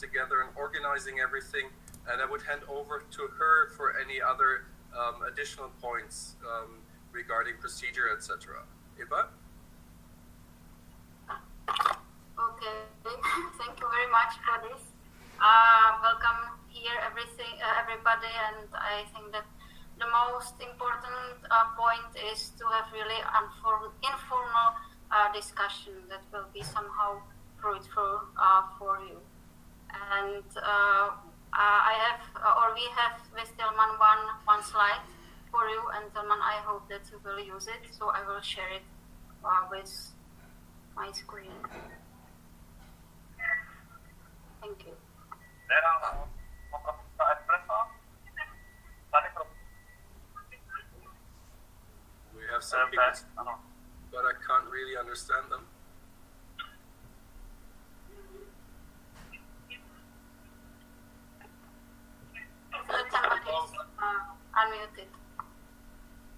together and organizing everything. And I would hand over to her for any other um, additional points um, regarding procedure, etc. Eva? Okay, thank you very much for this. Uh, welcome here, everything, uh, everybody, and I think that the most important uh, point is to have really informal uh, discussion that will be somehow fruitful uh, for you. And uh, uh, I have, uh, or we have with Tilman one one slide for you, and Tilman, I hope that you will use it. So I will share it uh, with my screen. Thank you. We have some but I can't really understand them. Unmuted.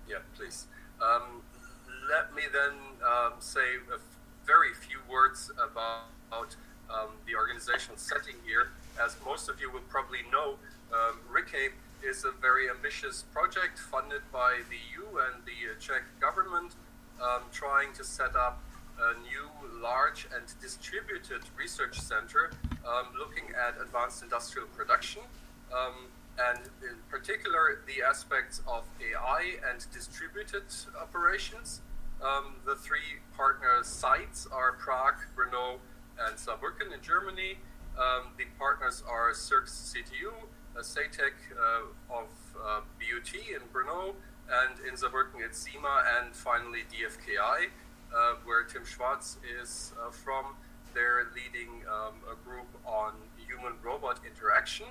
Yeah, please. Um, let me then um, say a very few words about um, the organizational setting here. As most of you will probably know, um, RICAIP is a very ambitious project funded by the EU and the uh, Czech government, um, trying to set up a new, large, and distributed research center um, looking at advanced industrial production. And in particular, the aspects of AI and distributed operations. Um, the three partner sites are Prague, Brno, and Saarbrücken in Germany. Um, the partners are CIIRC CTU, CEITEC uh, of uh, BUT in Brno, and in Saarbrücken it's ZeMA, and finally DFKI, uh, where Tim Schwartz is uh, from. They're leading um, a group on human robot interaction.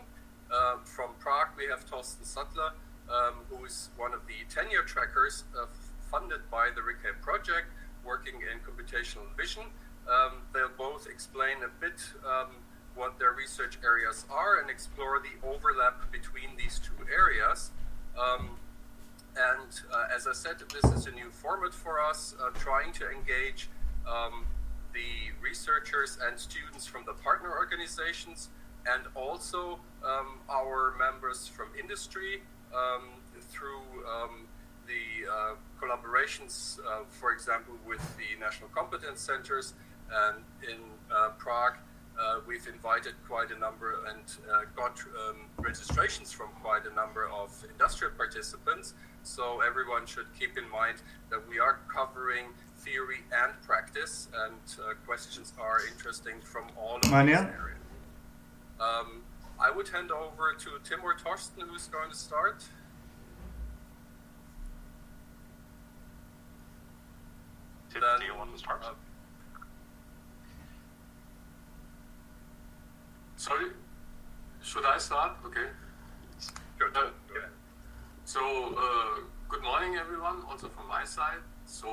Um, from Prague, we have Torsten Sattler, um, who is one of the tenure trackers uh, funded by the RICAIP project, working in computational vision. Um, they'll both explain a bit um, what their research areas are and explore the overlap between these two areas. Um, and uh, as I said, this is a new format for us, uh, trying to engage um, the researchers and students from the partner organizations and also um, our members from industry um, through um, the uh, collaborations, uh, for example, with the national competence centers and in uh, Prague. Uh, we've invited quite a number and uh, got um, registrations from quite a number of industrial participants. So everyone should keep in mind that we are covering theory and practice, and uh, questions are interesting from all of these areas. Um, I would hand over to Tim or Torsten, who's going to start. Tim, do you want to start? Uh, sorry, should I start? Okay. Sure. Uh, so, uh, good morning, everyone, also from my side. So,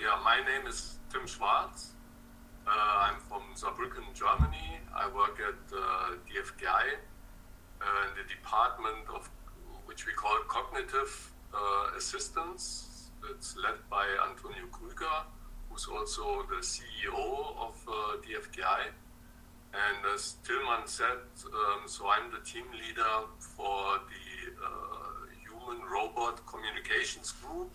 yeah, my name is Tim Schwarz. Uh, I'm from Saarbrücken, Germany. I work at uh, DFKI uh, in the department of which we call cognitive uh, assistance. It's led by Antonio Krüger, who's also the CEO of uh, DFKI. And as Tilman said, um, so I'm the team leader for the uh, human robot communications group.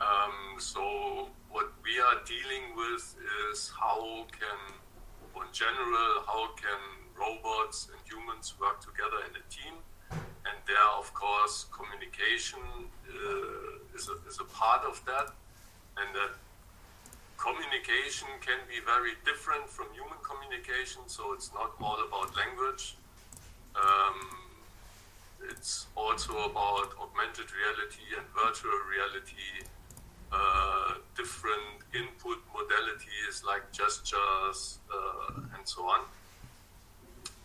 Um, so what we are dealing with is how can, in general, how can robots and humans work together in a team? And there, of course, communication uh, is, a, is a part of that. And that communication can be very different from human communication, so it's not all about language. Um, it's also about augmented reality and virtual reality uh, different input modalities like gestures uh, and so on.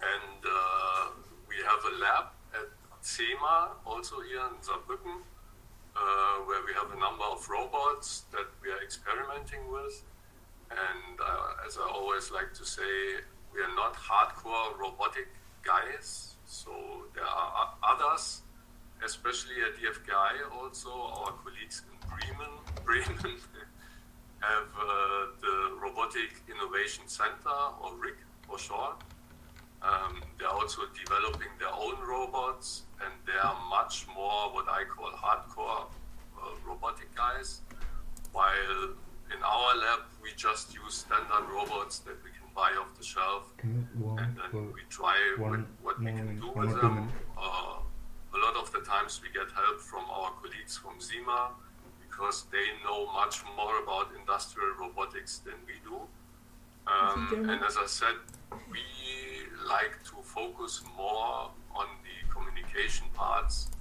And uh, we have a lab at ZeMA, also here in Saarbrücken, where we have a number of robots that we are experimenting with. And as I always like to say, we are not hardcore robotic guys. So there are others, especially at DFKI also, our colleagues Bremen, Bremen have uh, the Robotic Innovation Center, or RIC for short. Um, they're also developing their own robots, and they are much more what I call hardcore uh, robotic guys. While in our lab, we just use standard robots that we can buy off the shelf, and then we try what, what we can do with them. Uh, a lot of the times we get help from our colleagues from ZeMA because they know much more about industrial robotics than we do. Um, and as I said, we like to focus more on the communication parts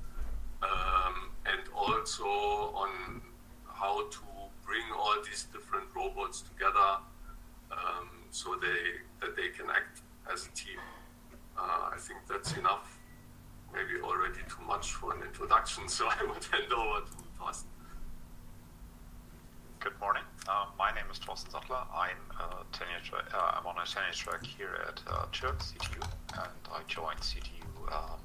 um, and also on how to bring all these different robots together um, so they that they can act as a team. Uh, I think that's enough maybe already too much for an introduction, so I would hand over to Torsten. Good morning. Uh, my name is Torsten Sattler. I'm, uh, tenure tra- uh, I'm on a tenure track here at uh, CTU, and I joined CTU um,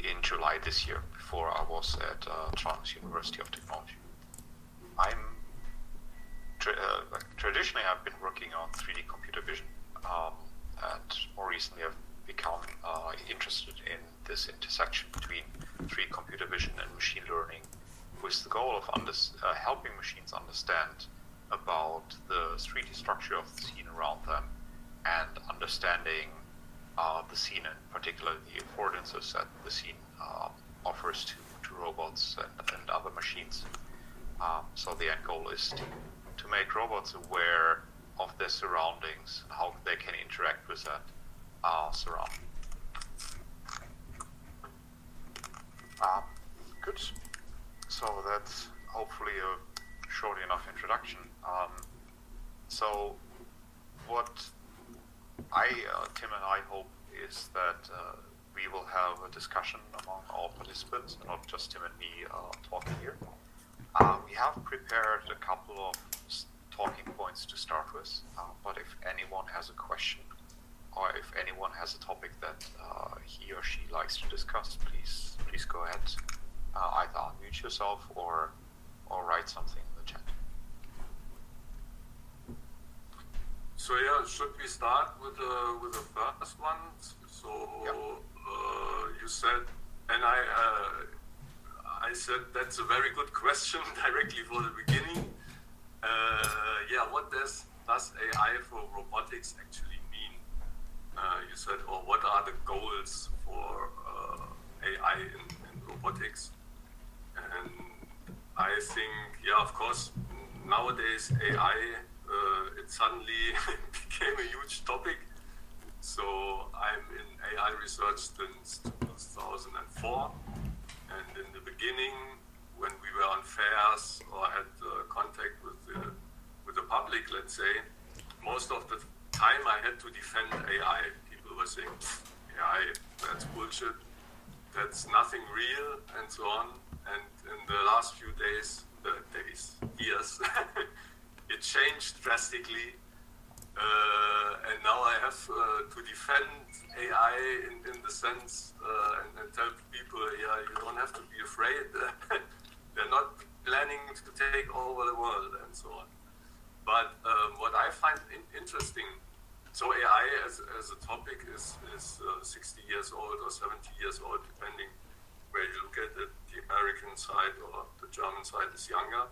in July this year. Before I was at uh, Chalmers University of Technology. I'm tra- uh, traditionally I've been working on 3D computer vision, um, and more recently I've become uh, interested in this intersection between 3D computer vision and machine learning with the goal of under, uh, helping machines understand about the 3D structure of the scene around them and understanding uh, the scene and particularly the affordances that the scene uh, offers to, to robots and, and other machines. Um, so the end goal is to, to make robots aware of their surroundings and how they can interact with that uh, surrounding. Um. So that's hopefully a short enough introduction. Um, so what I, uh, Tim and I hope is that uh, we will have a discussion among all participants, not just Tim and me uh, talking here. Uh, we have prepared a couple of talking points to start with, uh, but if anyone has a question or if anyone has a topic that uh, he or she likes to discuss, please please go ahead. Uh, either unmute yourself or or write something in the chat. So yeah, should we start with the with the first one? So yep. uh, you said, and I uh, I said that's a very good question directly for the beginning. Uh, yeah, what does does AI for robotics actually mean? uh, you said, or what are the goals for uh, AI in, in, robotics? And I think, yeah, of course, nowadays AI uh, it suddenly became a huge topic. So I'm in AI research since 2004, and in the beginning, when we were on fairs or had uh, contact with the with the public, let's say, most of the time I had to defend AI. People were saying, AI, that's bullshit, that's nothing real, and so on. And in the last few days, the days, years, it changed drastically. Uh, and now I have uh, to defend AI in, in the sense uh, and, and, tell people, yeah, you don't have to be afraid. They're not planning to take over the world and so on. But um, what I find in- interesting so AI as, as a topic is, is uh, 60 years old or 70 years old, depending where you look at it. The American side or the German side is younger.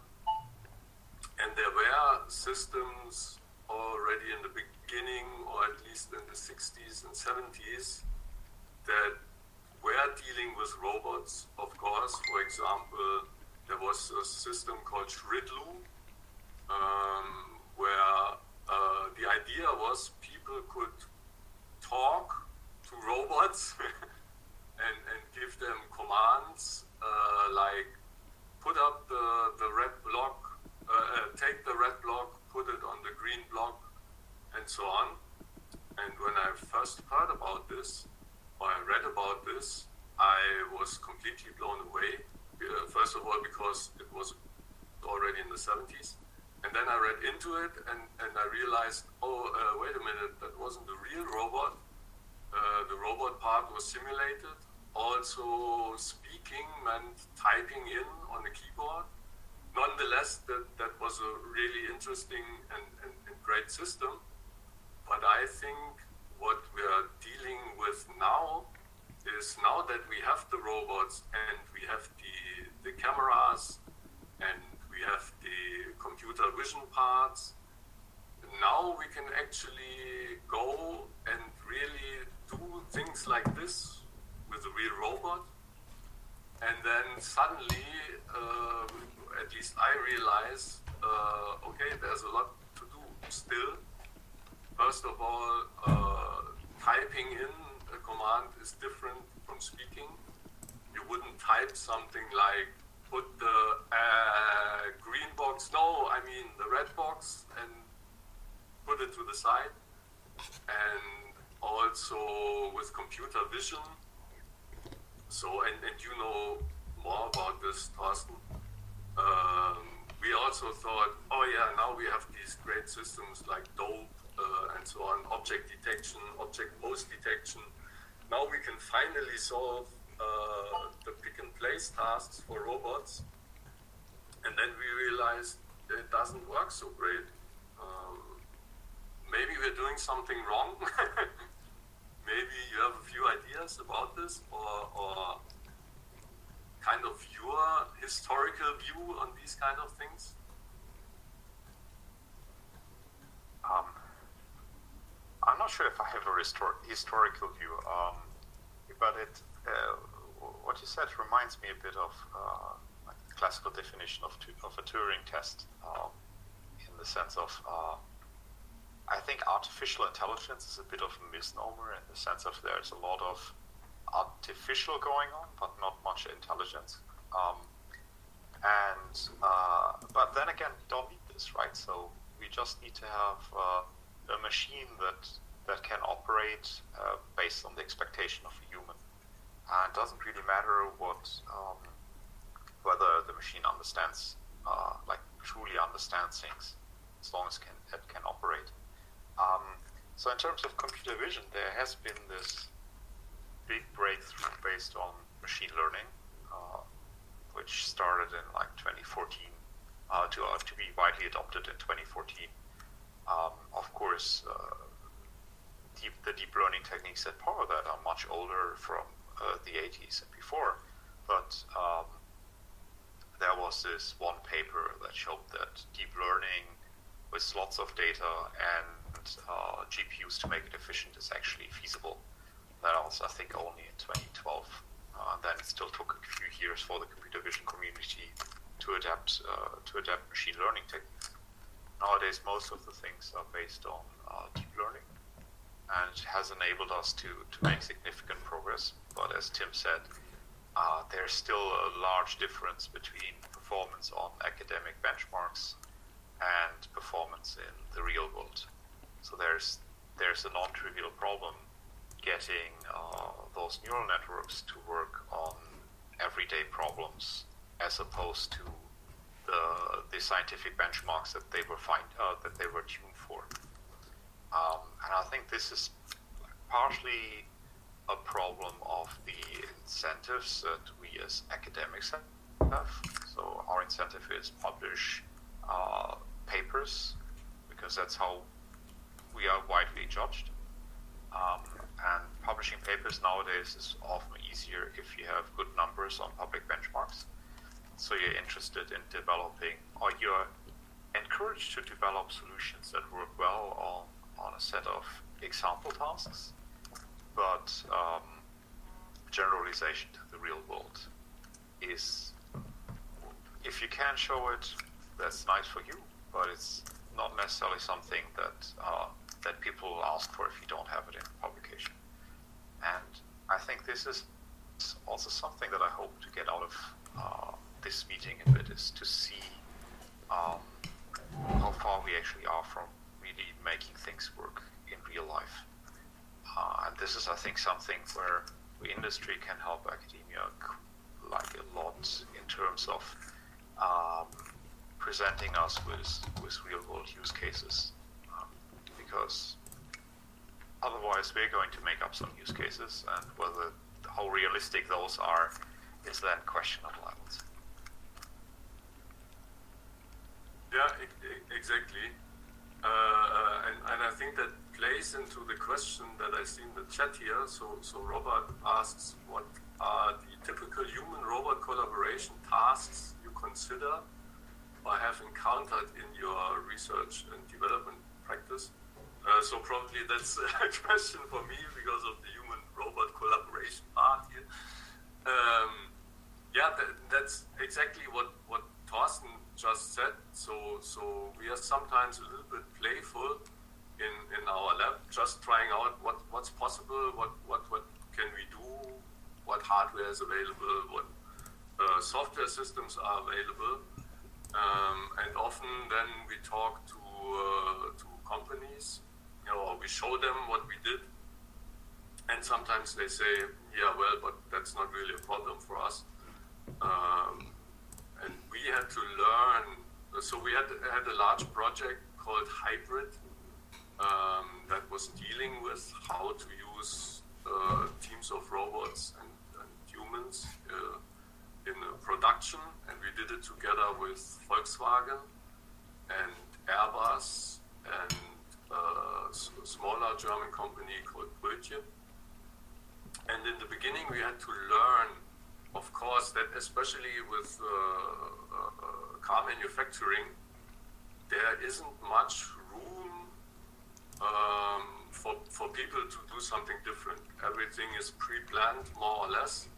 And there were systems already in the beginning, or at least in the 60s and 70s, that were dealing with robots, of course. For example, there was a system called SHRDLU, um, where uh, the idea was people could talk to robots and, and give them commands uh, like put up the, the red block, uh, uh, take the red block, put it on the green block, and so on. And when I first heard about this, or I read about this, I was completely blown away. Uh, first of all, because it was already in the 70s and then I read into it and, and I realized, oh, uh, wait a minute, that wasn't the real robot. Uh, the robot part was simulated. Also, speaking meant typing in on the keyboard. Nonetheless, that, that was a really interesting and, and, and great system. But I think what we are dealing with now is now that we have the robots and we have the, the cameras and have the computer vision parts, now we can actually go and really do things like this with a real robot. And then suddenly, uh, at least I realize, uh, okay, there's a lot to do still. First of all, uh, typing in a command is different from speaking. You wouldn't type something like put the uh, green box, no, I mean the red box, and put it to the side. And also with computer vision. So, and, and you know more about this, Torsten. Um, we also thought, oh yeah, now we have these great systems like DOPE uh, and so on, object detection, object pose detection. Now we can finally solve uh, the pick and place tasks for robots. And then we realized it doesn't work so great. Um, maybe we're doing something wrong. maybe you have a few ideas about this or, or kind of your historical view on these kind of things? Um, I'm not sure if I have a histor- historical view, um, but it uh, what you said reminds me a bit of uh, like the classical definition of, tu- of a Turing test, um, in the sense of uh, I think artificial intelligence is a bit of a misnomer in the sense of there's a lot of artificial going on, but not much intelligence. Um, and uh, but then again, we don't need this, right? So we just need to have uh, a machine that that can operate uh, based on the expectation of a human. And it doesn't really matter what um, whether the machine understands, uh, like truly understands things, as long as can, it can operate. Um, so in terms of computer vision, there has been this big breakthrough based on machine learning, uh, which started in like 2014 uh, to, uh, to be widely adopted in 2014. Um, of course, uh, deep, the deep learning techniques that power that are much older from uh, the 80s and before, but um, there was this one paper that showed that deep learning with lots of data and uh, GPUs to make it efficient is actually feasible. That was, I think, only in 2012. Uh, then it still took a few years for the computer vision community to adapt uh, to adapt machine learning techniques. Nowadays, most of the things are based on uh, deep and it has enabled us to, to make significant progress. But as Tim said, uh, there's still a large difference between performance on academic benchmarks and performance in the real world. So there's there's a non-trivial problem getting uh, those neural networks to work on everyday problems as opposed to the the scientific benchmarks that they were find uh, that they were tuned for. Um, and I think this is partially a problem of the incentives that we as academics have. So our incentive is publish uh, papers because that's how we are widely judged. Um, and publishing papers nowadays is often easier if you have good numbers on public benchmarks. So you're interested in developing, or you're encouraged to develop solutions that work well on, on a set of example tasks, but um, generalization to the real world is, if you can show it, that's nice for you, but it's not necessarily something that uh, that people ask for if you don't have it in publication. And I think this is also something that I hope to get out of uh, this meeting a bit is to see um, how far we actually are from making things work in real life. Uh, and this is, I think, something where industry can help academia like a lot in terms of um, presenting us with, with real world use cases because otherwise we're going to make up some use cases, and whether how realistic those are is then questionable. Yeah, exactly. Uh, and, and I think that plays into the question that I see in the chat here. So, so Robert asks, what are the typical human-robot collaboration tasks you consider or have encountered in your research and development practice? Uh, so probably that's a question for me because of the human-robot collaboration part here. Um, yeah, that, that's exactly what what Torsten just said. So so we are sometimes a little bit playful in in our lab, just trying out what what's possible, what what what can we do, what hardware is available, what uh, software systems are available, um, and often then we talk to uh, to companies, you know, we show them what we did, and sometimes they say, yeah, well, but that's not really a problem for us. Um, and we had to learn. So we had had a large project called Hybrid um, that was dealing with how to use uh, teams of robots and, and humans uh, in production, and we did it together with Volkswagen and Airbus and uh, a smaller German company called Brötje. And in the beginning, we had to learn of course, that especially with uh, uh, car manufacturing, there isn't much room um, for, for people to do something different. Everything is pre-planned, more or less,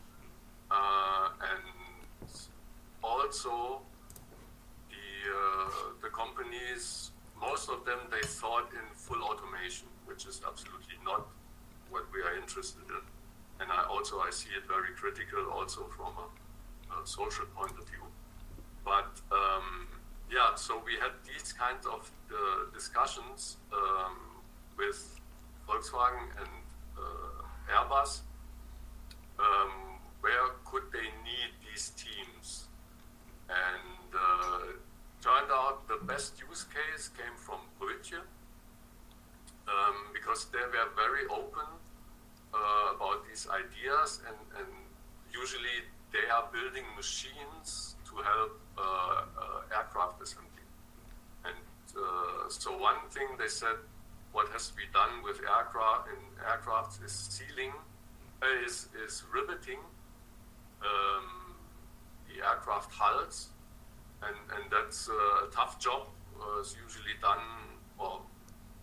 uh, and also the uh, the companies, most of them, they thought in full automation, which is absolutely not what we are interested in and I also I see it very critical also from a, a social point of view. But um, yeah, so we had these kinds of uh, discussions um, with Volkswagen and uh, Airbus. Um, where could they need these teams? And uh, turned out the best use case came from Brötje um, because they were very open uh, about these ideas, and, and, usually they are building machines help uh, uh, aircraft assembly. And uh, so one thing they said, what has to be done with aircraft in aircraft is sealing, is is riveting um, the aircraft hulls, and and that's a tough job. it's usually done, well,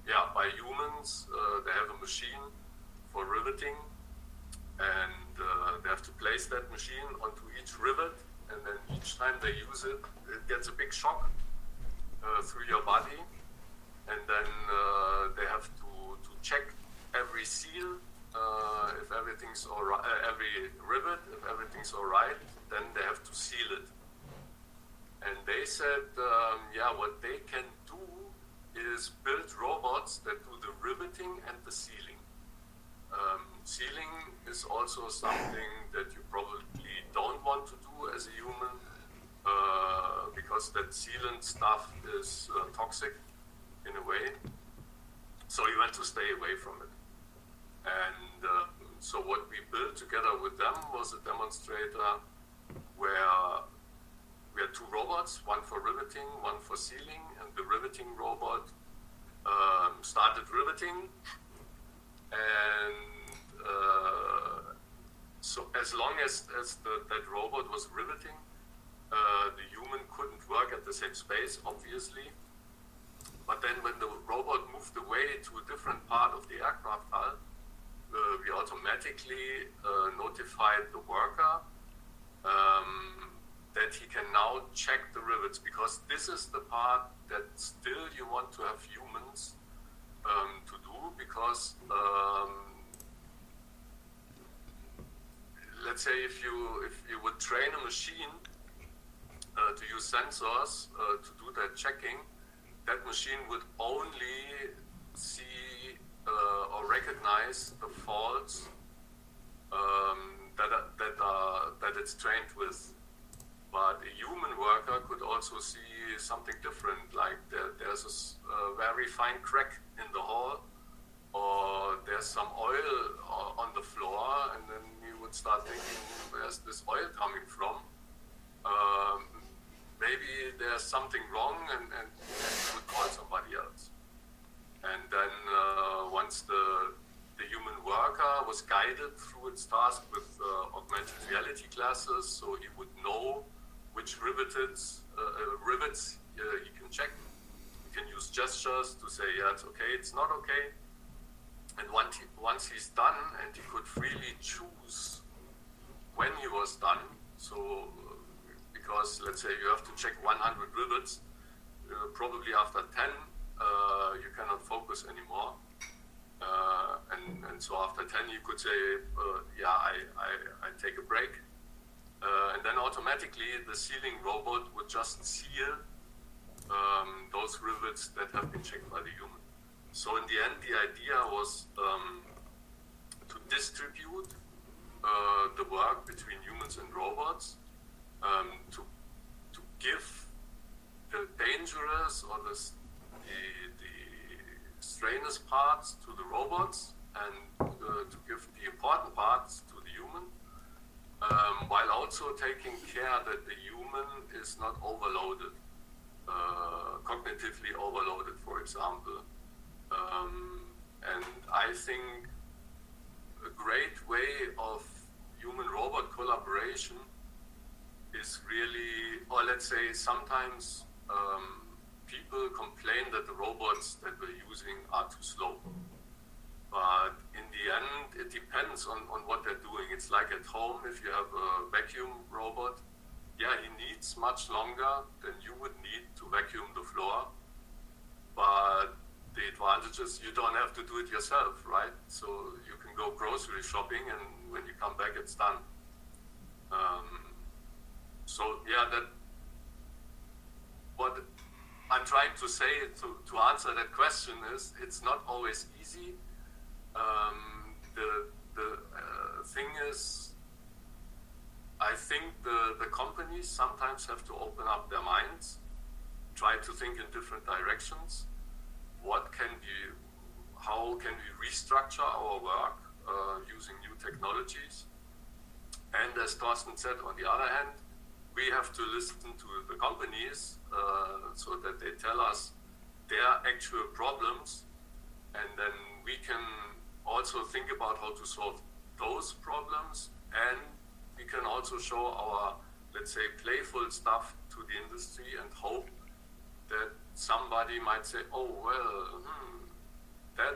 yeah, by humans. they have a machine for riveting, and uh, they have to place that machine onto each rivet, and then each time they use it, it gets a big shock uh, through your body, and then uh, they have to, to check every seal uh, if everything's all right, uh, every rivet, if everything's all right, then they have to seal it. And they said, um, yeah, what they can do is build robots that do the riveting and the sealing. Um, sealing is also something that you probably don't want to do as a human uh, because that sealant stuff is uh, toxic in a way. So you want to stay away from it. And uh, so what we built together with them was a demonstrator where we had two robots, one for riveting, one for sealing, and the riveting robot um, started riveting and so as long as, as the, that robot was riveting, uh, the human couldn't work at the same space, obviously. But then when the robot moved away to a different part of the aircraft hull, uh, we automatically uh, notified the worker um, that he can now check the rivets because this is the part that still you want to have humans um, to do because um, let's say if you if you would train a machine uh, to use sensors uh, to do that checking, that machine would only see uh, or recognize the faults um, that are, that are that it's trained with. But a human worker could also see something different, like there, there's a, very fine crack in the hall, or there's some oil on the floor, and then would start thinking, where's this oil coming from? Um, maybe there's something wrong, and, and, you would call somebody else. And then uh, once the, the human worker was guided through its task with uh, augmented reality glasses, so he would know which uh, uh, rivets uh, he can check. He can use gestures to say, yeah, it's okay, it's not okay. And once, he, once he's done, and he could freely choose when he was done, so because let's say you have to check 100 rivets, probably after 10, you cannot focus anymore. Uh, and, and so after 10, you could say, uh, yeah, I, I, I, take a break. Uh, and then automatically the sealing robot would just seal um, those rivets that have been checked by the human. So in the end, the idea was um, to distribute uh, the work between humans and robots, um, to, to give the dangerous or the, the strenuous parts to the robots and uh, to give the important parts to the human, um, while also taking care that the human is not overloaded, uh, cognitively overloaded, for example. Um, and I think a great way of human robot collaboration is really, or let's say sometimes um, people complain that the robots that we're using are too slow. But in the end, it depends on, on what they're doing. It's like at home, if you have a vacuum robot, yeah, he needs much longer than you would need to vacuum the floor. But the advantage is you don't have to do it yourself, right? So you can go grocery shopping, and when you come back, it's done. Um, so yeah, that what I'm trying to say to, to answer that question is it's not always easy. Um, the the uh, thing is, I think the, the companies sometimes have to open up their minds, try to think in different directions. What can be, how can we restructure our work uh, using new technologies? And as Torsten said, on the other hand, we have to listen to the companies uh, so that they tell us their actual problems, and then we can also think about how to solve those problems, and we can also show our, let's say, playful stuff to the industry and hope that somebody might say, oh, well, hmm, that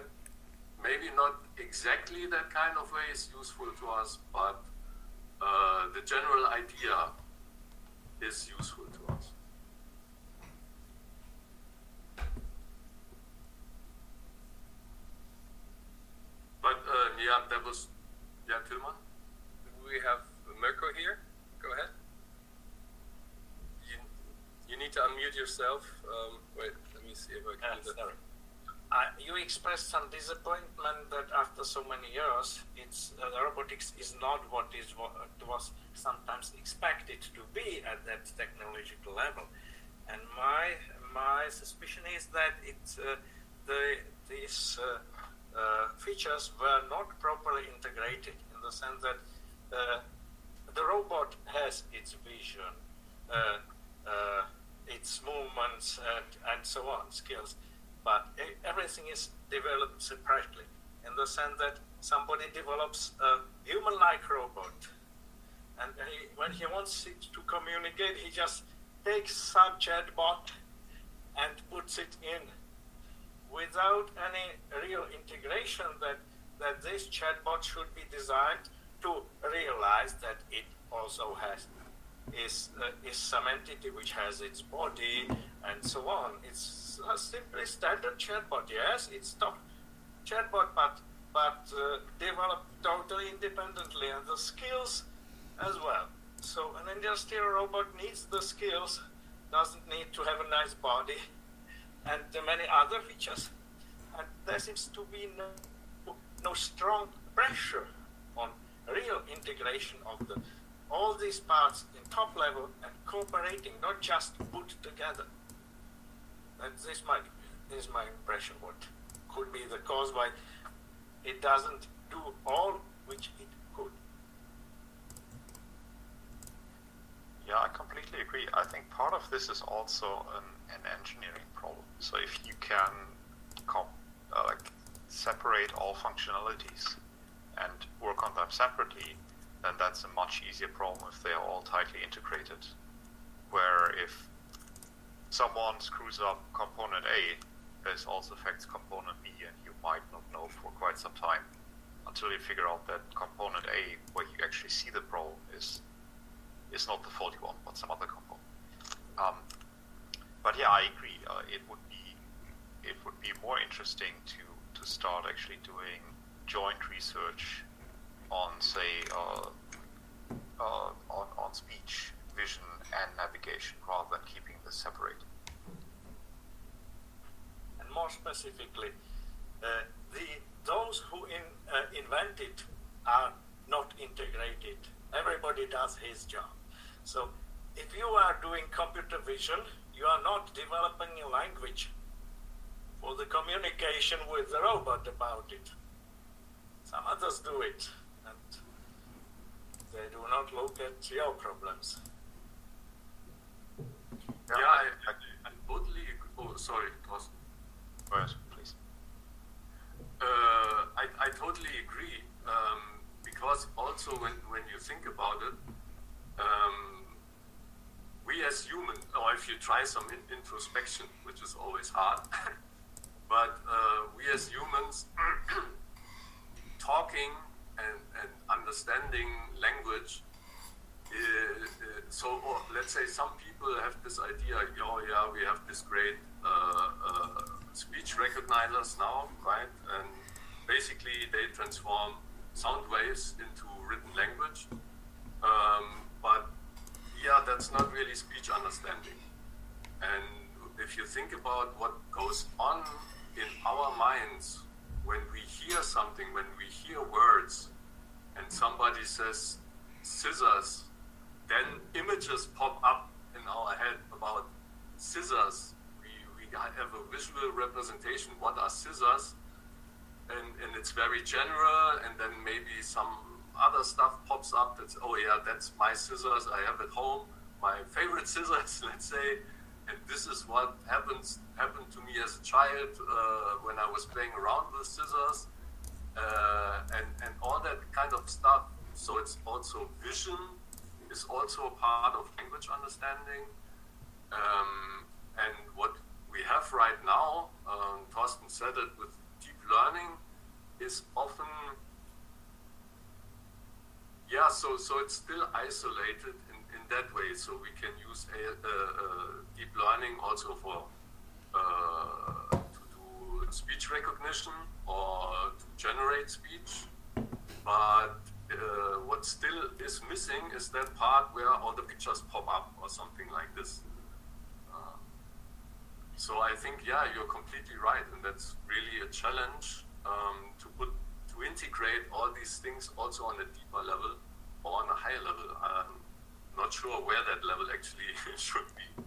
maybe not exactly that kind of way is useful to us, but uh, the general idea is useful to us. But uh, yeah, that was yeah, Tilman. We have Mirko here. Go ahead. You, you need to unmute yourself. Um, wait, let me see if I can do that. Uh, you expressed some disappointment that after so many years, it's uh, robotics is not what is what was sometimes expected to be at that technological level. And my my suspicion is that it uh, the these uh, uh, features were not properly integrated in the sense that uh, the robot has its vision, its movements, and, and so on skills. But everything is developed separately in the sense that somebody develops a human-like robot. And he, when he wants it to communicate he just takes some chatbot and puts it in without any real integration that that this chatbot should be designed to realize that it also has is uh, is some entity which has its body and so on. It's simply standard chatbot. Yes, it's top chatbot, but but uh, developed totally independently and the skills as well. So an industrial robot needs the skills, doesn't need to have a nice body, and many other features. And there seems to be no no strong pressure on real integration of the all these parts in top level and cooperating, not just put together. And this might is my impression what could be the cause why it doesn't do all which it could. Yeah, I completely agree. I think part of this is also an, an engineering problem. So if you can uh, like separate all functionalities and work on them separately, then that's a much easier problem if they are all tightly integrated. Where if someone screws up component A, this also affects component B, and you might not know for quite some time until you figure out that component A, where you actually see the problem, is is not the faulty one, but some other component. Um, but yeah, I agree. Uh, it would be it would be more interesting to to start actually doing joint research on, say, uh, uh, on on speech, vision, and navigation, rather than keeping this separate. And more specifically, uh, the those who in, uh, invented are not integrated. Everybody does his job. So if you are doing computer vision, you are not developing a language for the communication with the robot about it. Some others do it, they do not look at your problems. Yeah, I, I, I totally. Oh, sorry, Torsten. Yes, please. Uh, I, I totally agree. Um, because also when, when you think about it, um, we as humans, or if you try some in- introspection, which is always hard, but uh, we as humans talking and, and understanding language. Uh, uh, so or let's say some people have this idea, oh yeah, we have this great uh, uh, speech recognizers now, right? And basically they transform sound waves into written language. Um, but yeah, that's not really speech understanding. And if you think about what goes on in our minds when we hear something, when we hear words, and somebody says scissors, then images pop up in our head about scissors. We, we have a visual representation. What are scissors? And, and it's very general, and then maybe some other stuff pops up that's, oh yeah, that's my scissors I have at home, my favorite scissors, let's say. And this is what happens happened to me as a child uh, when I was playing around with scissors, uh, and and all that kind of stuff. So it's also vision is also a part of language understanding. Um, and what we have right now, um, Torsten said it with deep learning, is often yeah. So so it's still isolated that way. So we can use a, uh, uh, deep learning also for uh, to do speech recognition or to generate speech. But what still is missing is that part where all the pictures pop up or something like this. So I think yeah, you're completely right, and that's really a challenge um, to put to integrate all these things also on a deeper level or on a higher level. I'm not sure where that level actually should be.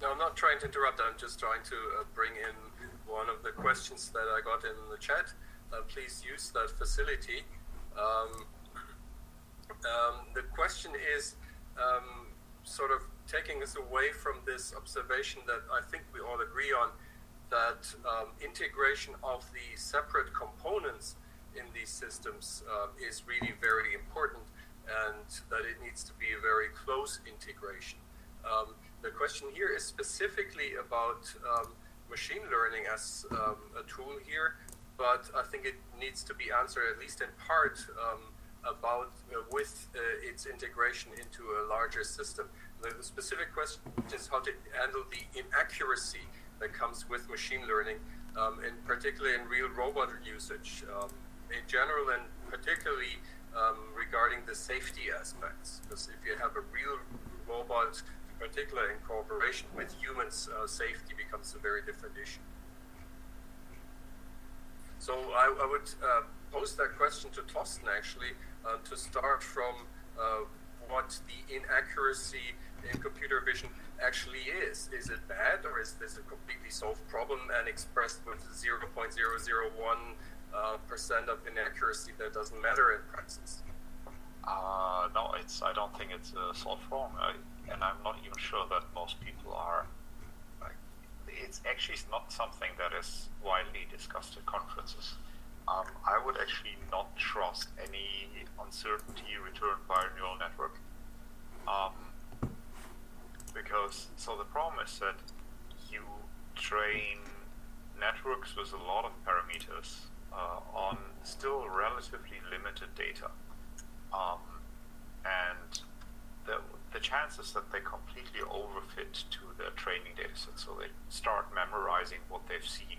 No, I'm not trying to interrupt. I'm just trying to uh, bring in one of the questions that I got in the chat. Uh, please use that facility. Um, um, the question is um, sort of taking us away from this observation that I think we all agree on that um, integration of the separate components in these systems uh, is really very important and that it needs to be a very close integration. Um, the question here is specifically about um, machine learning as um, a tool here, but I think it needs to be answered at least in part um, about uh, with uh, its integration into a larger system. The, specific question is how to handle the inaccuracy that comes with machine learning, um, in particular in real robot usage, um, in general and particularly um, regarding the safety aspects. Because if you have a real robot particular in cooperation with humans, uh, safety becomes a very different issue. So I, I would uh, pose that question to Torsten actually uh, to start from uh, what the inaccuracy in computer vision actually is. Is it bad or is this a completely solved problem and expressed with 0.001 uh, percent of inaccuracy that doesn't matter in practice? Uh, no, it's. I don't think it's a solved problem. I, and I'm not even sure that most people are. Like, it's actually not something that is widely discussed at conferences. Um, I would actually not trust any uncertainty returned by a neural network. Um, because, so the problem is that you train networks with a lot of parameters on still relatively limited data. Um, and the, the chances that they completely overfit to their training data set, so they start memorizing what they've seen.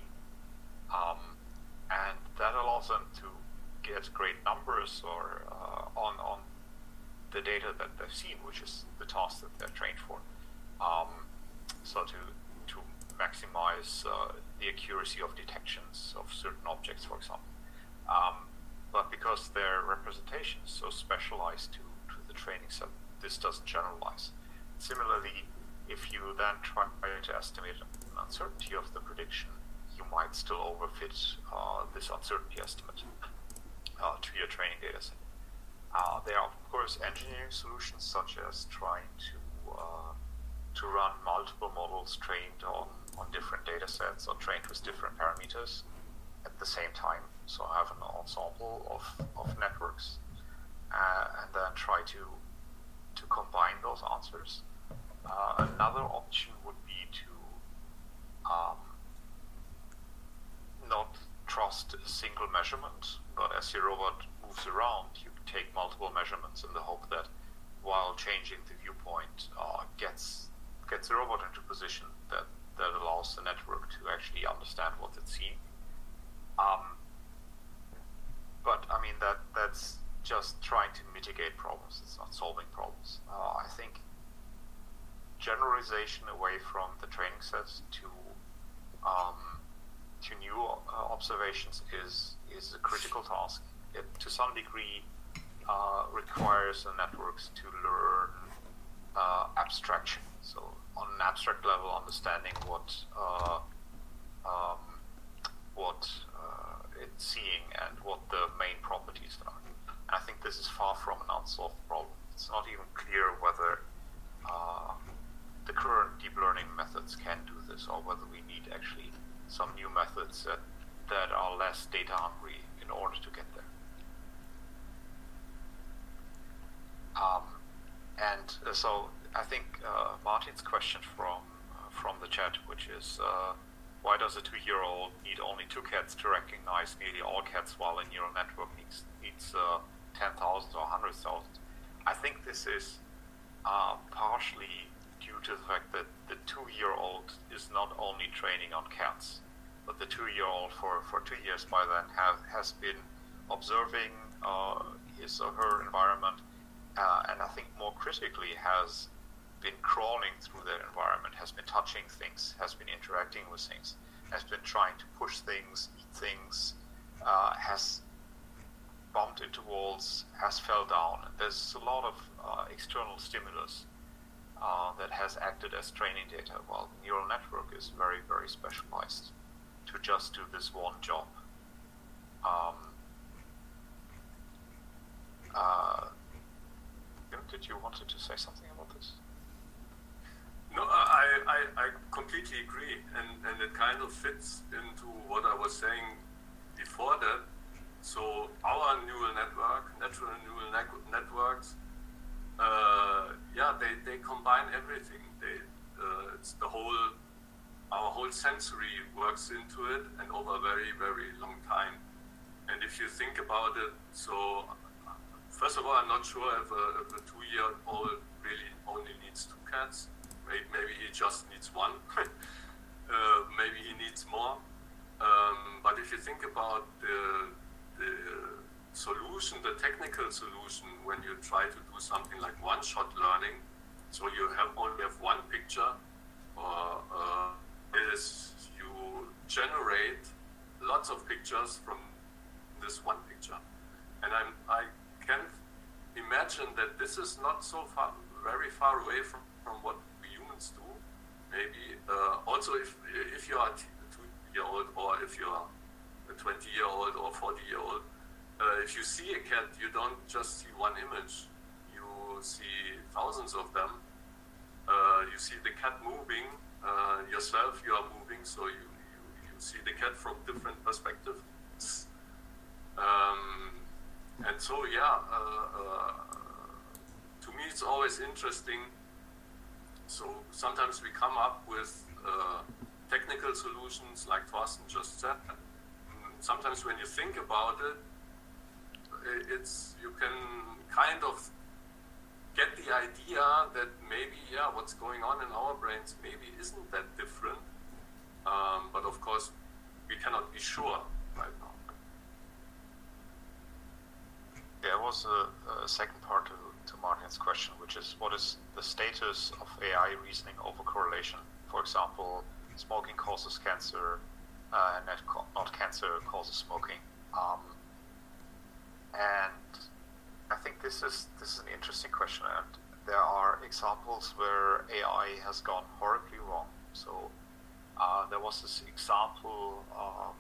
Um, and that allows them to get great numbers or uh, on, on the data that they've seen, which is the task that they're trained for. Um, so to maximize uh, the accuracy of detections of certain objects, for example. Um, but because their representation is so specialized to, to the training set, this doesn't generalize. Similarly, if you then try to estimate an uncertainty of the prediction, you might still overfit uh, this uncertainty estimate uh, to your training data set. Uh, there are, of course, engineering solutions such as trying to uh, to run multiple models trained on, on different data sets or trained with different parameters at the same time. So I have an ensemble of, of networks uh, and then try to to combine those answers. Uh, another option would be to um, not trust a single measurement, but as your robot moves around, you take multiple measurements in the hope that while changing the viewpoint uh, gets gets the robot into position that, that allows the network to actually understand what it's seeing. Um, but I mean that that's just trying to mitigate problems. It's not solving problems. Uh, I think generalization away from the training sets to um, to new uh, observations is is a critical task. It to some degree uh, requires the networks to learn uh, abstraction. So on an abstract level, understanding what uh, um, what uh, it's seeing and what the main properties are. I think this is far from an unsolved problem. It's not even clear whether uh, the current deep learning methods can do this, or whether we need actually some new methods that that are less data hungry in order to get there. Um, and uh, so I think uh, Martin's question from uh, from the chat, which is uh, why does a two-year-old need only two cats to recognize nearly all cats, while a neural network needs needs uh, ten thousand or hundred thousand? I think this is uh, partially due to the fact that the two-year-old is not only training on cats, but the two-year-old for, for two years by then have has been observing uh, his or her environment, and I think more critically has been crawling through the environment, has been touching things, has been interacting with things, has been trying to push things, eat things, uh, has bumped into walls, has fell down. There's a lot of uh, external stimulus uh, that has acted as training data, while the neural network is very, very specialized to just do this one job. Um, uh, did you wanted to say something? No, I, I, I completely agree, and, and it kind of fits into what I was saying before that. So our neural network, natural neural ne- networks, uh, yeah, they, they combine everything. They, uh, it's the whole, our whole sensory works into it, and over a very very long time. And if you think about it, so first of all, I'm not sure if a, if a two-year-old really only needs two cats Maybe, he just needs one. uh, maybe he needs more. Um, but if you think about the, the solution, the technical solution, when you try to do something like one-shot learning, so you have only have one picture, or uh, is you generate lots of pictures from this one picture, and I'm, I can imagine that this is not so far, very far away from, from what do. Maybe uh, also if if you are two year old or if you are a 20 year old or 40 year old, uh, if you see a cat, you don't just see one image. You see thousands of them. Uh, you see the cat moving uh, yourself you are moving, so you, you, you see the cat from different perspectives. Um, and so, yeah, uh, uh, to me it's always interesting. So sometimes we come up with uh, technical solutions, like Torsten just said. Sometimes when you think about it, it's you can kind of get the idea that maybe yeah what's going on in our brains maybe isn't that different um, but of course we cannot be sure right now there was a, a second part to, to martin's question which is what is the status of ai reasoning over correlation for example smoking causes cancer uh, and not, cancer causes smoking um, and I think this is this is an interesting question, and there are examples where AI has gone horribly wrong. So uh, there was this example um,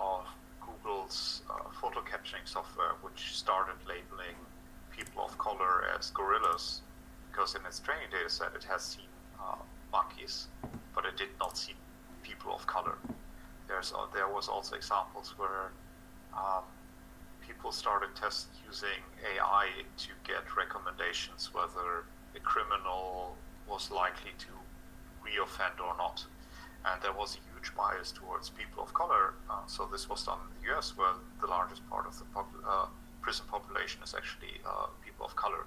of Google's uh, photo capturing software, which started labeling people of color as gorillas, because in its training data set it has seen uh, monkeys, but it did not see people of color. There's uh, there was also examples where um, people started test using AI to get recommendations whether a criminal was likely to reoffend or not. And there was a huge bias towards people of color. Uh, so this was done in the US, where the largest part of the pop- uh, prison population is actually uh, people of color.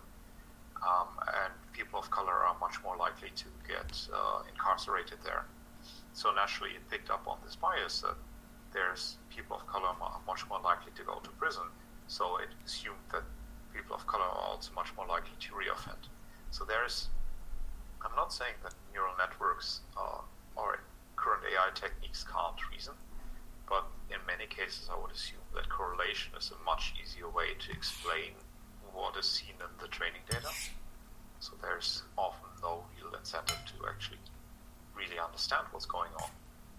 Um, and people of color are much more likely to get uh, incarcerated there. So naturally, it picked up on this bias that there's people of color are much more likely to go to prison. So it assumed that people of color are also much more likely to reoffend. So there's, I'm not saying that neural networks uh, or current AI techniques can't reason, but in many cases I would assume that correlation is a much easier way to explain what is seen in the training data. So there's often no real incentive to actually really understand what's going on.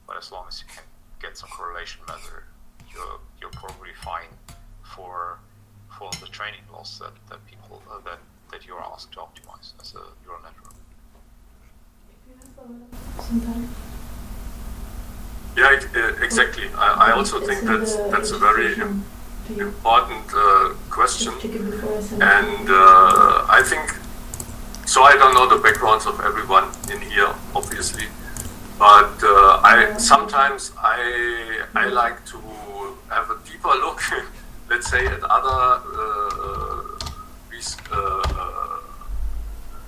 But as long as you can get some correlation measure, you're you're probably fine for for the training loss that, that people uh, that that you're asked to optimize as a neural network. Yeah, uh, exactly. I, I also think that's that's a very important uh, question, and uh, I think so. I don't know the backgrounds of everyone in here, obviously, but uh, I sometimes I I like to have a deeper look, let's say, at other uh, uh,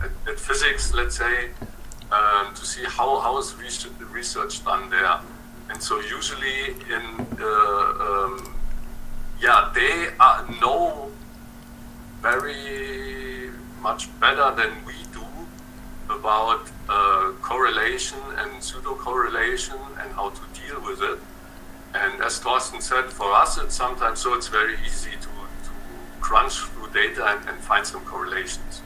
at, at, physics, let's say, um, to see how how is research done there. And so usually in um, yeah they are, know very much better than we do about uh, correlation and pseudo correlation and how to deal with it. And as Torsten said, for us it's sometimes so it's very easy to, to crunch through data and, and find some correlations.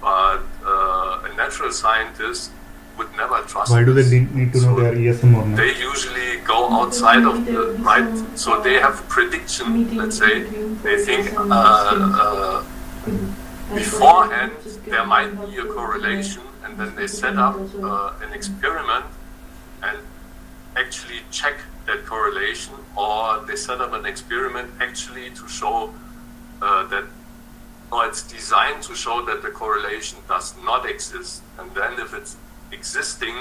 But uh, a natural scientist would never trust. Why do they need to know so their ESM or not? They usually go outside of the right, so they have prediction. Let's say they think uh, uh, beforehand there might be a correlation, and then they set up uh, an experiment and actually check that correlation, or they set up an experiment actually to show uh, that or it's designed to show that the correlation does not exist. And then if it's existing,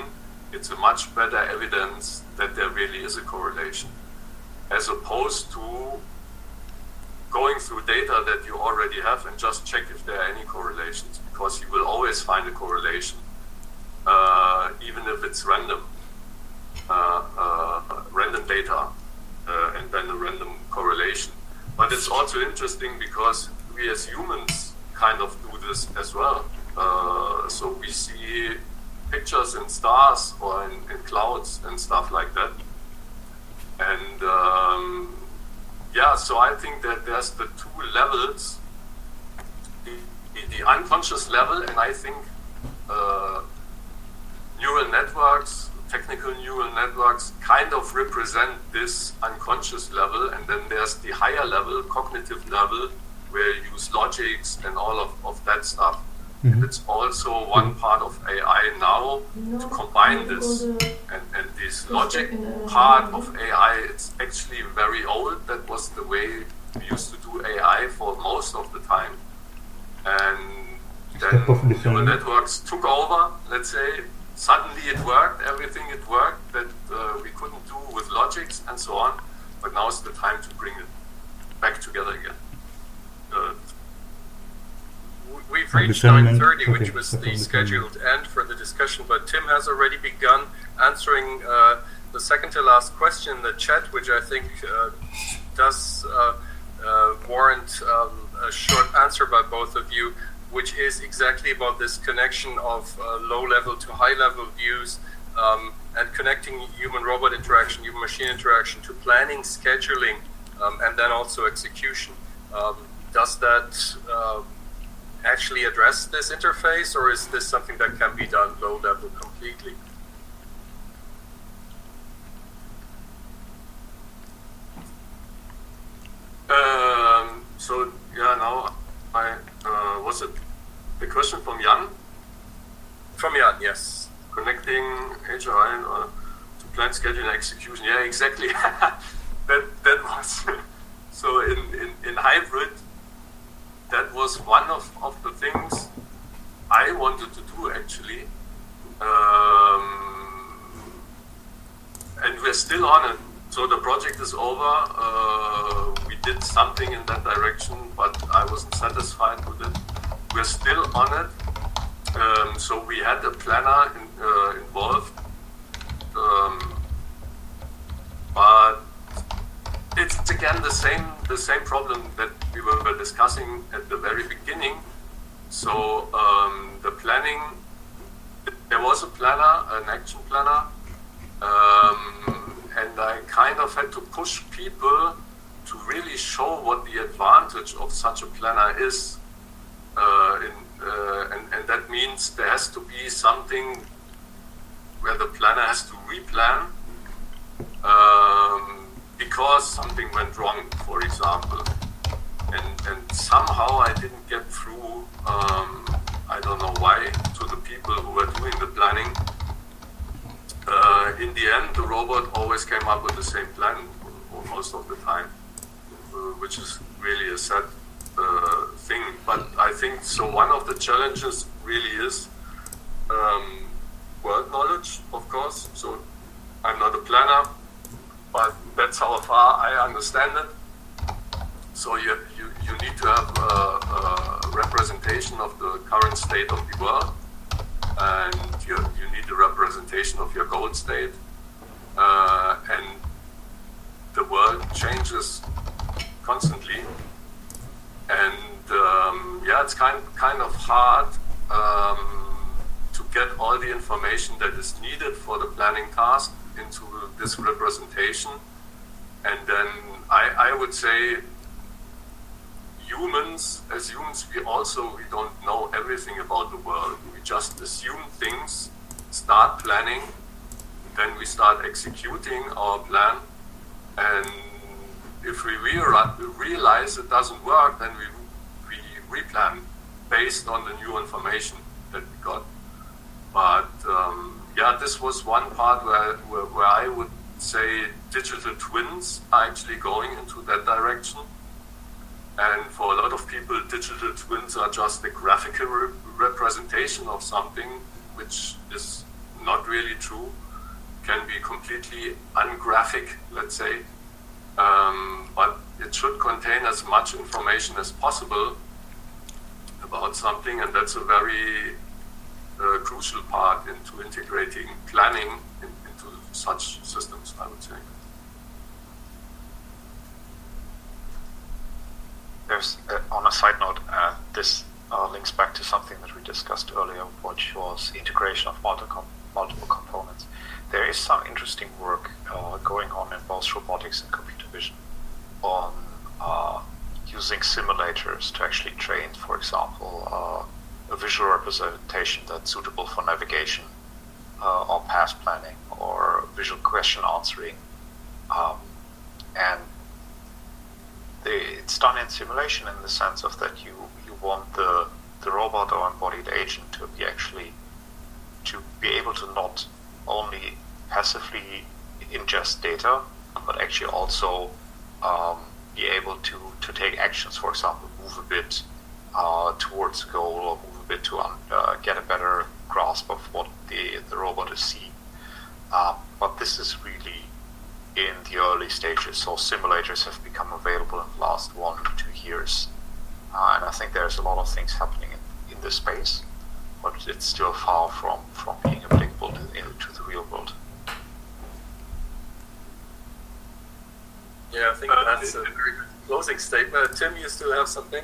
it's a much better evidence that there really is a correlation, as opposed to going through data that you already have and just check if there are any correlations, because you will always find a correlation, uh, even if it's random, uh, uh, random data, uh, and then a random correlation. But it's also interesting because we as humans kind of do this as well. Uh, so we see pictures in stars or in, in clouds and stuff like that. And um, yeah, so I think that there's the two levels the, the unconscious level, and I think uh, neural networks, technical neural networks, kind of represent this unconscious level, and then there's the higher level, cognitive level, where you use logics and all of, of that stuff. And it's also one part of AI now to combine this. And, and this logic part of AI, it's actually very old. That was the way we used to do AI for most of the time. And then neural networks took over, let's say. Suddenly it worked, everything it worked that uh, we couldn't do with logics and so on. But now is the time to bring it back together again. Uh, We've reached discernment- 9:30, which was so the scheduled end for the discussion. But Tim has already begun answering uh, the second to last question in the chat, which I think uh, does uh, uh, warrant um, a short answer by both of you, which is exactly about this connection of uh, low-level to high-level views. Um, and connecting human-robot interaction, human-machine interaction to planning, scheduling, um, and then also execution. Um, does that um, actually address this interface, or is this something that can be done low level completely? Um, so yeah, now I uh, was it the question from Jan From Jan, yes. connecting HRI uh, to plan, scheduling and execution. Yeah, exactly. that that was so in, in in hybrid. That was one of, of the things I wanted to do actually. Um, and we're still on it. So the project is over. Uh, we did something in that direction, but I wasn't satisfied with it. We're still on it. Um, so we had a planner in, uh, involved, um, but it's again the same the same problem that we were discussing at the very beginning. So um, the planning, there was a planner, an action planner, um, and I kind of had to push people to really show what the advantage of such a planner is. Uh, in, uh, and, and that means there has to be something where the planner has to replan um, because something went wrong, for example. And, and somehow I didn't get through, um, I don't know why, to the people who were doing the planning. Uh, in the end, the robot always came up with the same plan most of the time, uh, which is really a sad uh, thing. But I think so. One of the challenges really is um, world knowledge, of course. So I'm not a planner, but that's how far I understand it. So you, you, need to have a, a representation of the current state of the world, and you, you need a representation of your goal state. Uh, and the world changes constantly, and um, yeah, it's kind kind of hard um, to get all the information that is needed for the planning task into this representation. And then I, I would say humans, as humans, we also we don't know everything about the world. We just assume things, start planning, then we start executing our plan, and if we realize it doesn't work, then we we replan based on the new information that we got. But um, yeah, this was one part where, where where I would say digital twins are actually going into that direction. And for a lot of people, digital twins are just a graphical re- representation of something which is not really true, can be completely ungraphic, let's say. Um, but it should contain as much information as possible about something, and that's a very uh, crucial part into integrating planning in, into such systems, I would say. There's, uh, on a side note, uh, this uh, links back to something that we discussed earlier, which was integration of multiple, multiple components. There is some interesting work uh, going on in both robotics and computer vision on uh, using simulators to actually train, for example, a visual representation that's suitable for navigation or path planning or visual question answering. Um, and it's done in simulation in the sense of that you, you want the the robot or embodied agent to be actually to be able to not only passively ingest data, but actually also um, be able to, to take actions, for example, move a bit uh, towards a goal or move a bit to um, uh, get a better grasp of what the, the robot is seeing. Uh, but this is really in the early stages, so simulators have become available in the last one to two years. Uh, and I think there's a lot of things happening in, in this space, but it's still far from, from being applicable to, to the real world. Yeah, I think uh, that's a very good closing statement. Tim, you still have something?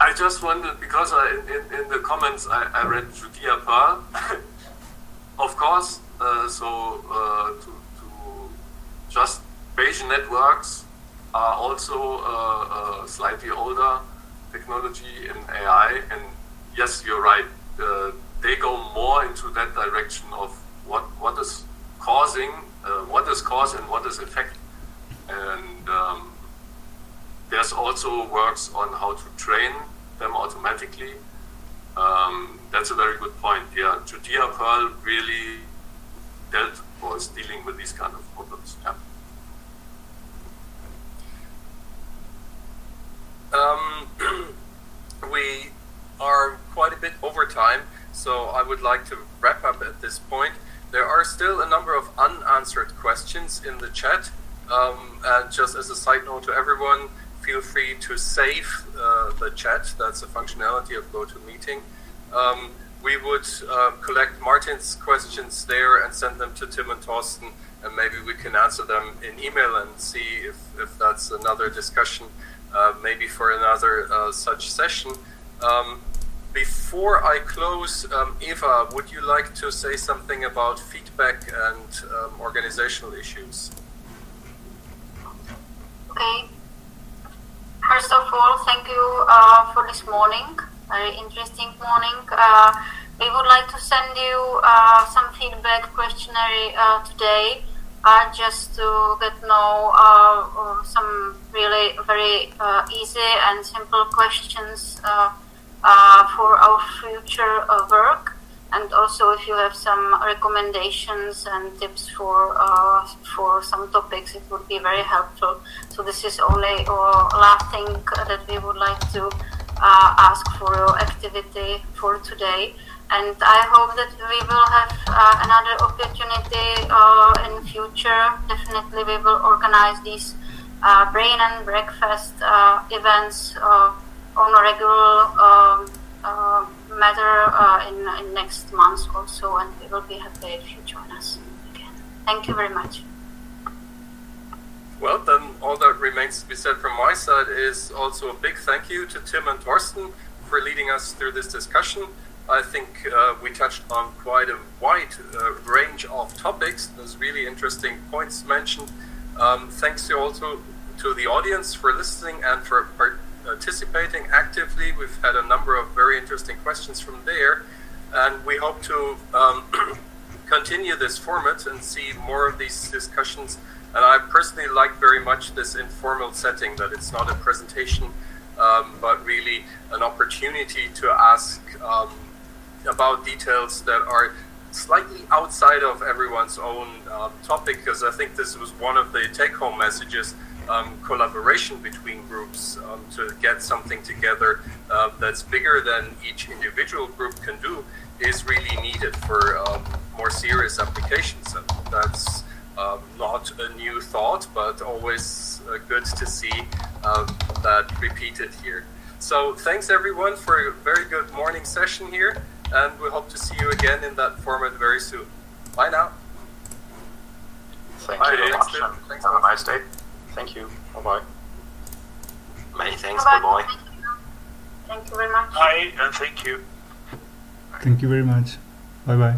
I just wondered because I, in, in the comments I, I read Judea Pearl. of course, uh, so uh, to, to, just Bayesian networks are also uh, slightly older technology in AI, and yes, you're right. Uh, they go more into that direction of what what is causing, uh, what is cause, and what is effect and um, there's also works on how to train them automatically. Um, that's a very good point. Yeah, Judea Pearl really dealt dealing with these kind of problems. Yeah. Um, we are quite a bit over time, so I would like to wrap up at this point. There are still a number of unanswered questions in the chat. Um, and just as a side note to everyone, feel free to save uh, the chat. That's a functionality of GoToMeeting. Um, we would uh, collect Martin's questions there and send them to Tim and Torsten, and maybe we can answer them in email and see if, if that's another discussion, uh, maybe for another uh, such session. Um, before I close, um, Eva, would you like to say something about feedback and um, organizational issues? Okay. First of all, thank you uh, for this morning. Very interesting morning. Uh, we would like to send you uh, some feedback questionnaire uh, today, uh, just to get know uh, some really very easy and simple questions for our future work. And also if you have some recommendations and tips for uh, for some topics it would be very helpful. So this is only uh, last thing that we would like to uh, ask for your activity for today and I hope that we will have uh, another opportunity uh, in future definitely we will organize these uh, brain and breakfast events on a regular um, matter uh, in, in next month also, and we will be happy if you join us again. Thank you very much. Well, then all that remains to be said from my side is also a big thank you to Tim and Torsten for leading us through this discussion. I think uh, we touched on quite a wide uh, range of topics. There's really interesting points mentioned. Um, thanks also to the audience for listening and for participating actively. We've had a number of very interesting questions from there, and we hope to um, continue this format and see more of these discussions. And I personally like very much this informal setting that it's not a presentation, um, but really an opportunity to ask um, about details that are slightly outside of everyone's own uh, topic, because I think this was one of the take home messages um, collaboration between groups um, to get something together uh, that's bigger than each individual group can do is really needed for um, more serious applications. And that's um, not a new thought, but always uh, good to see um, that repeated here. So thanks everyone for a very good morning session here, and we hope to see you again in that format very soon. Bye now. Thank Bye. you very much. Have a nice day. Thank you. Bye bye. Many thanks. Bye bye. Thank you very much. Bye and thank you. Thank you very much. Bye bye.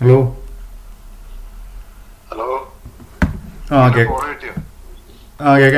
Hello hello ആ കേക്ക് ആ കേൾക്കാം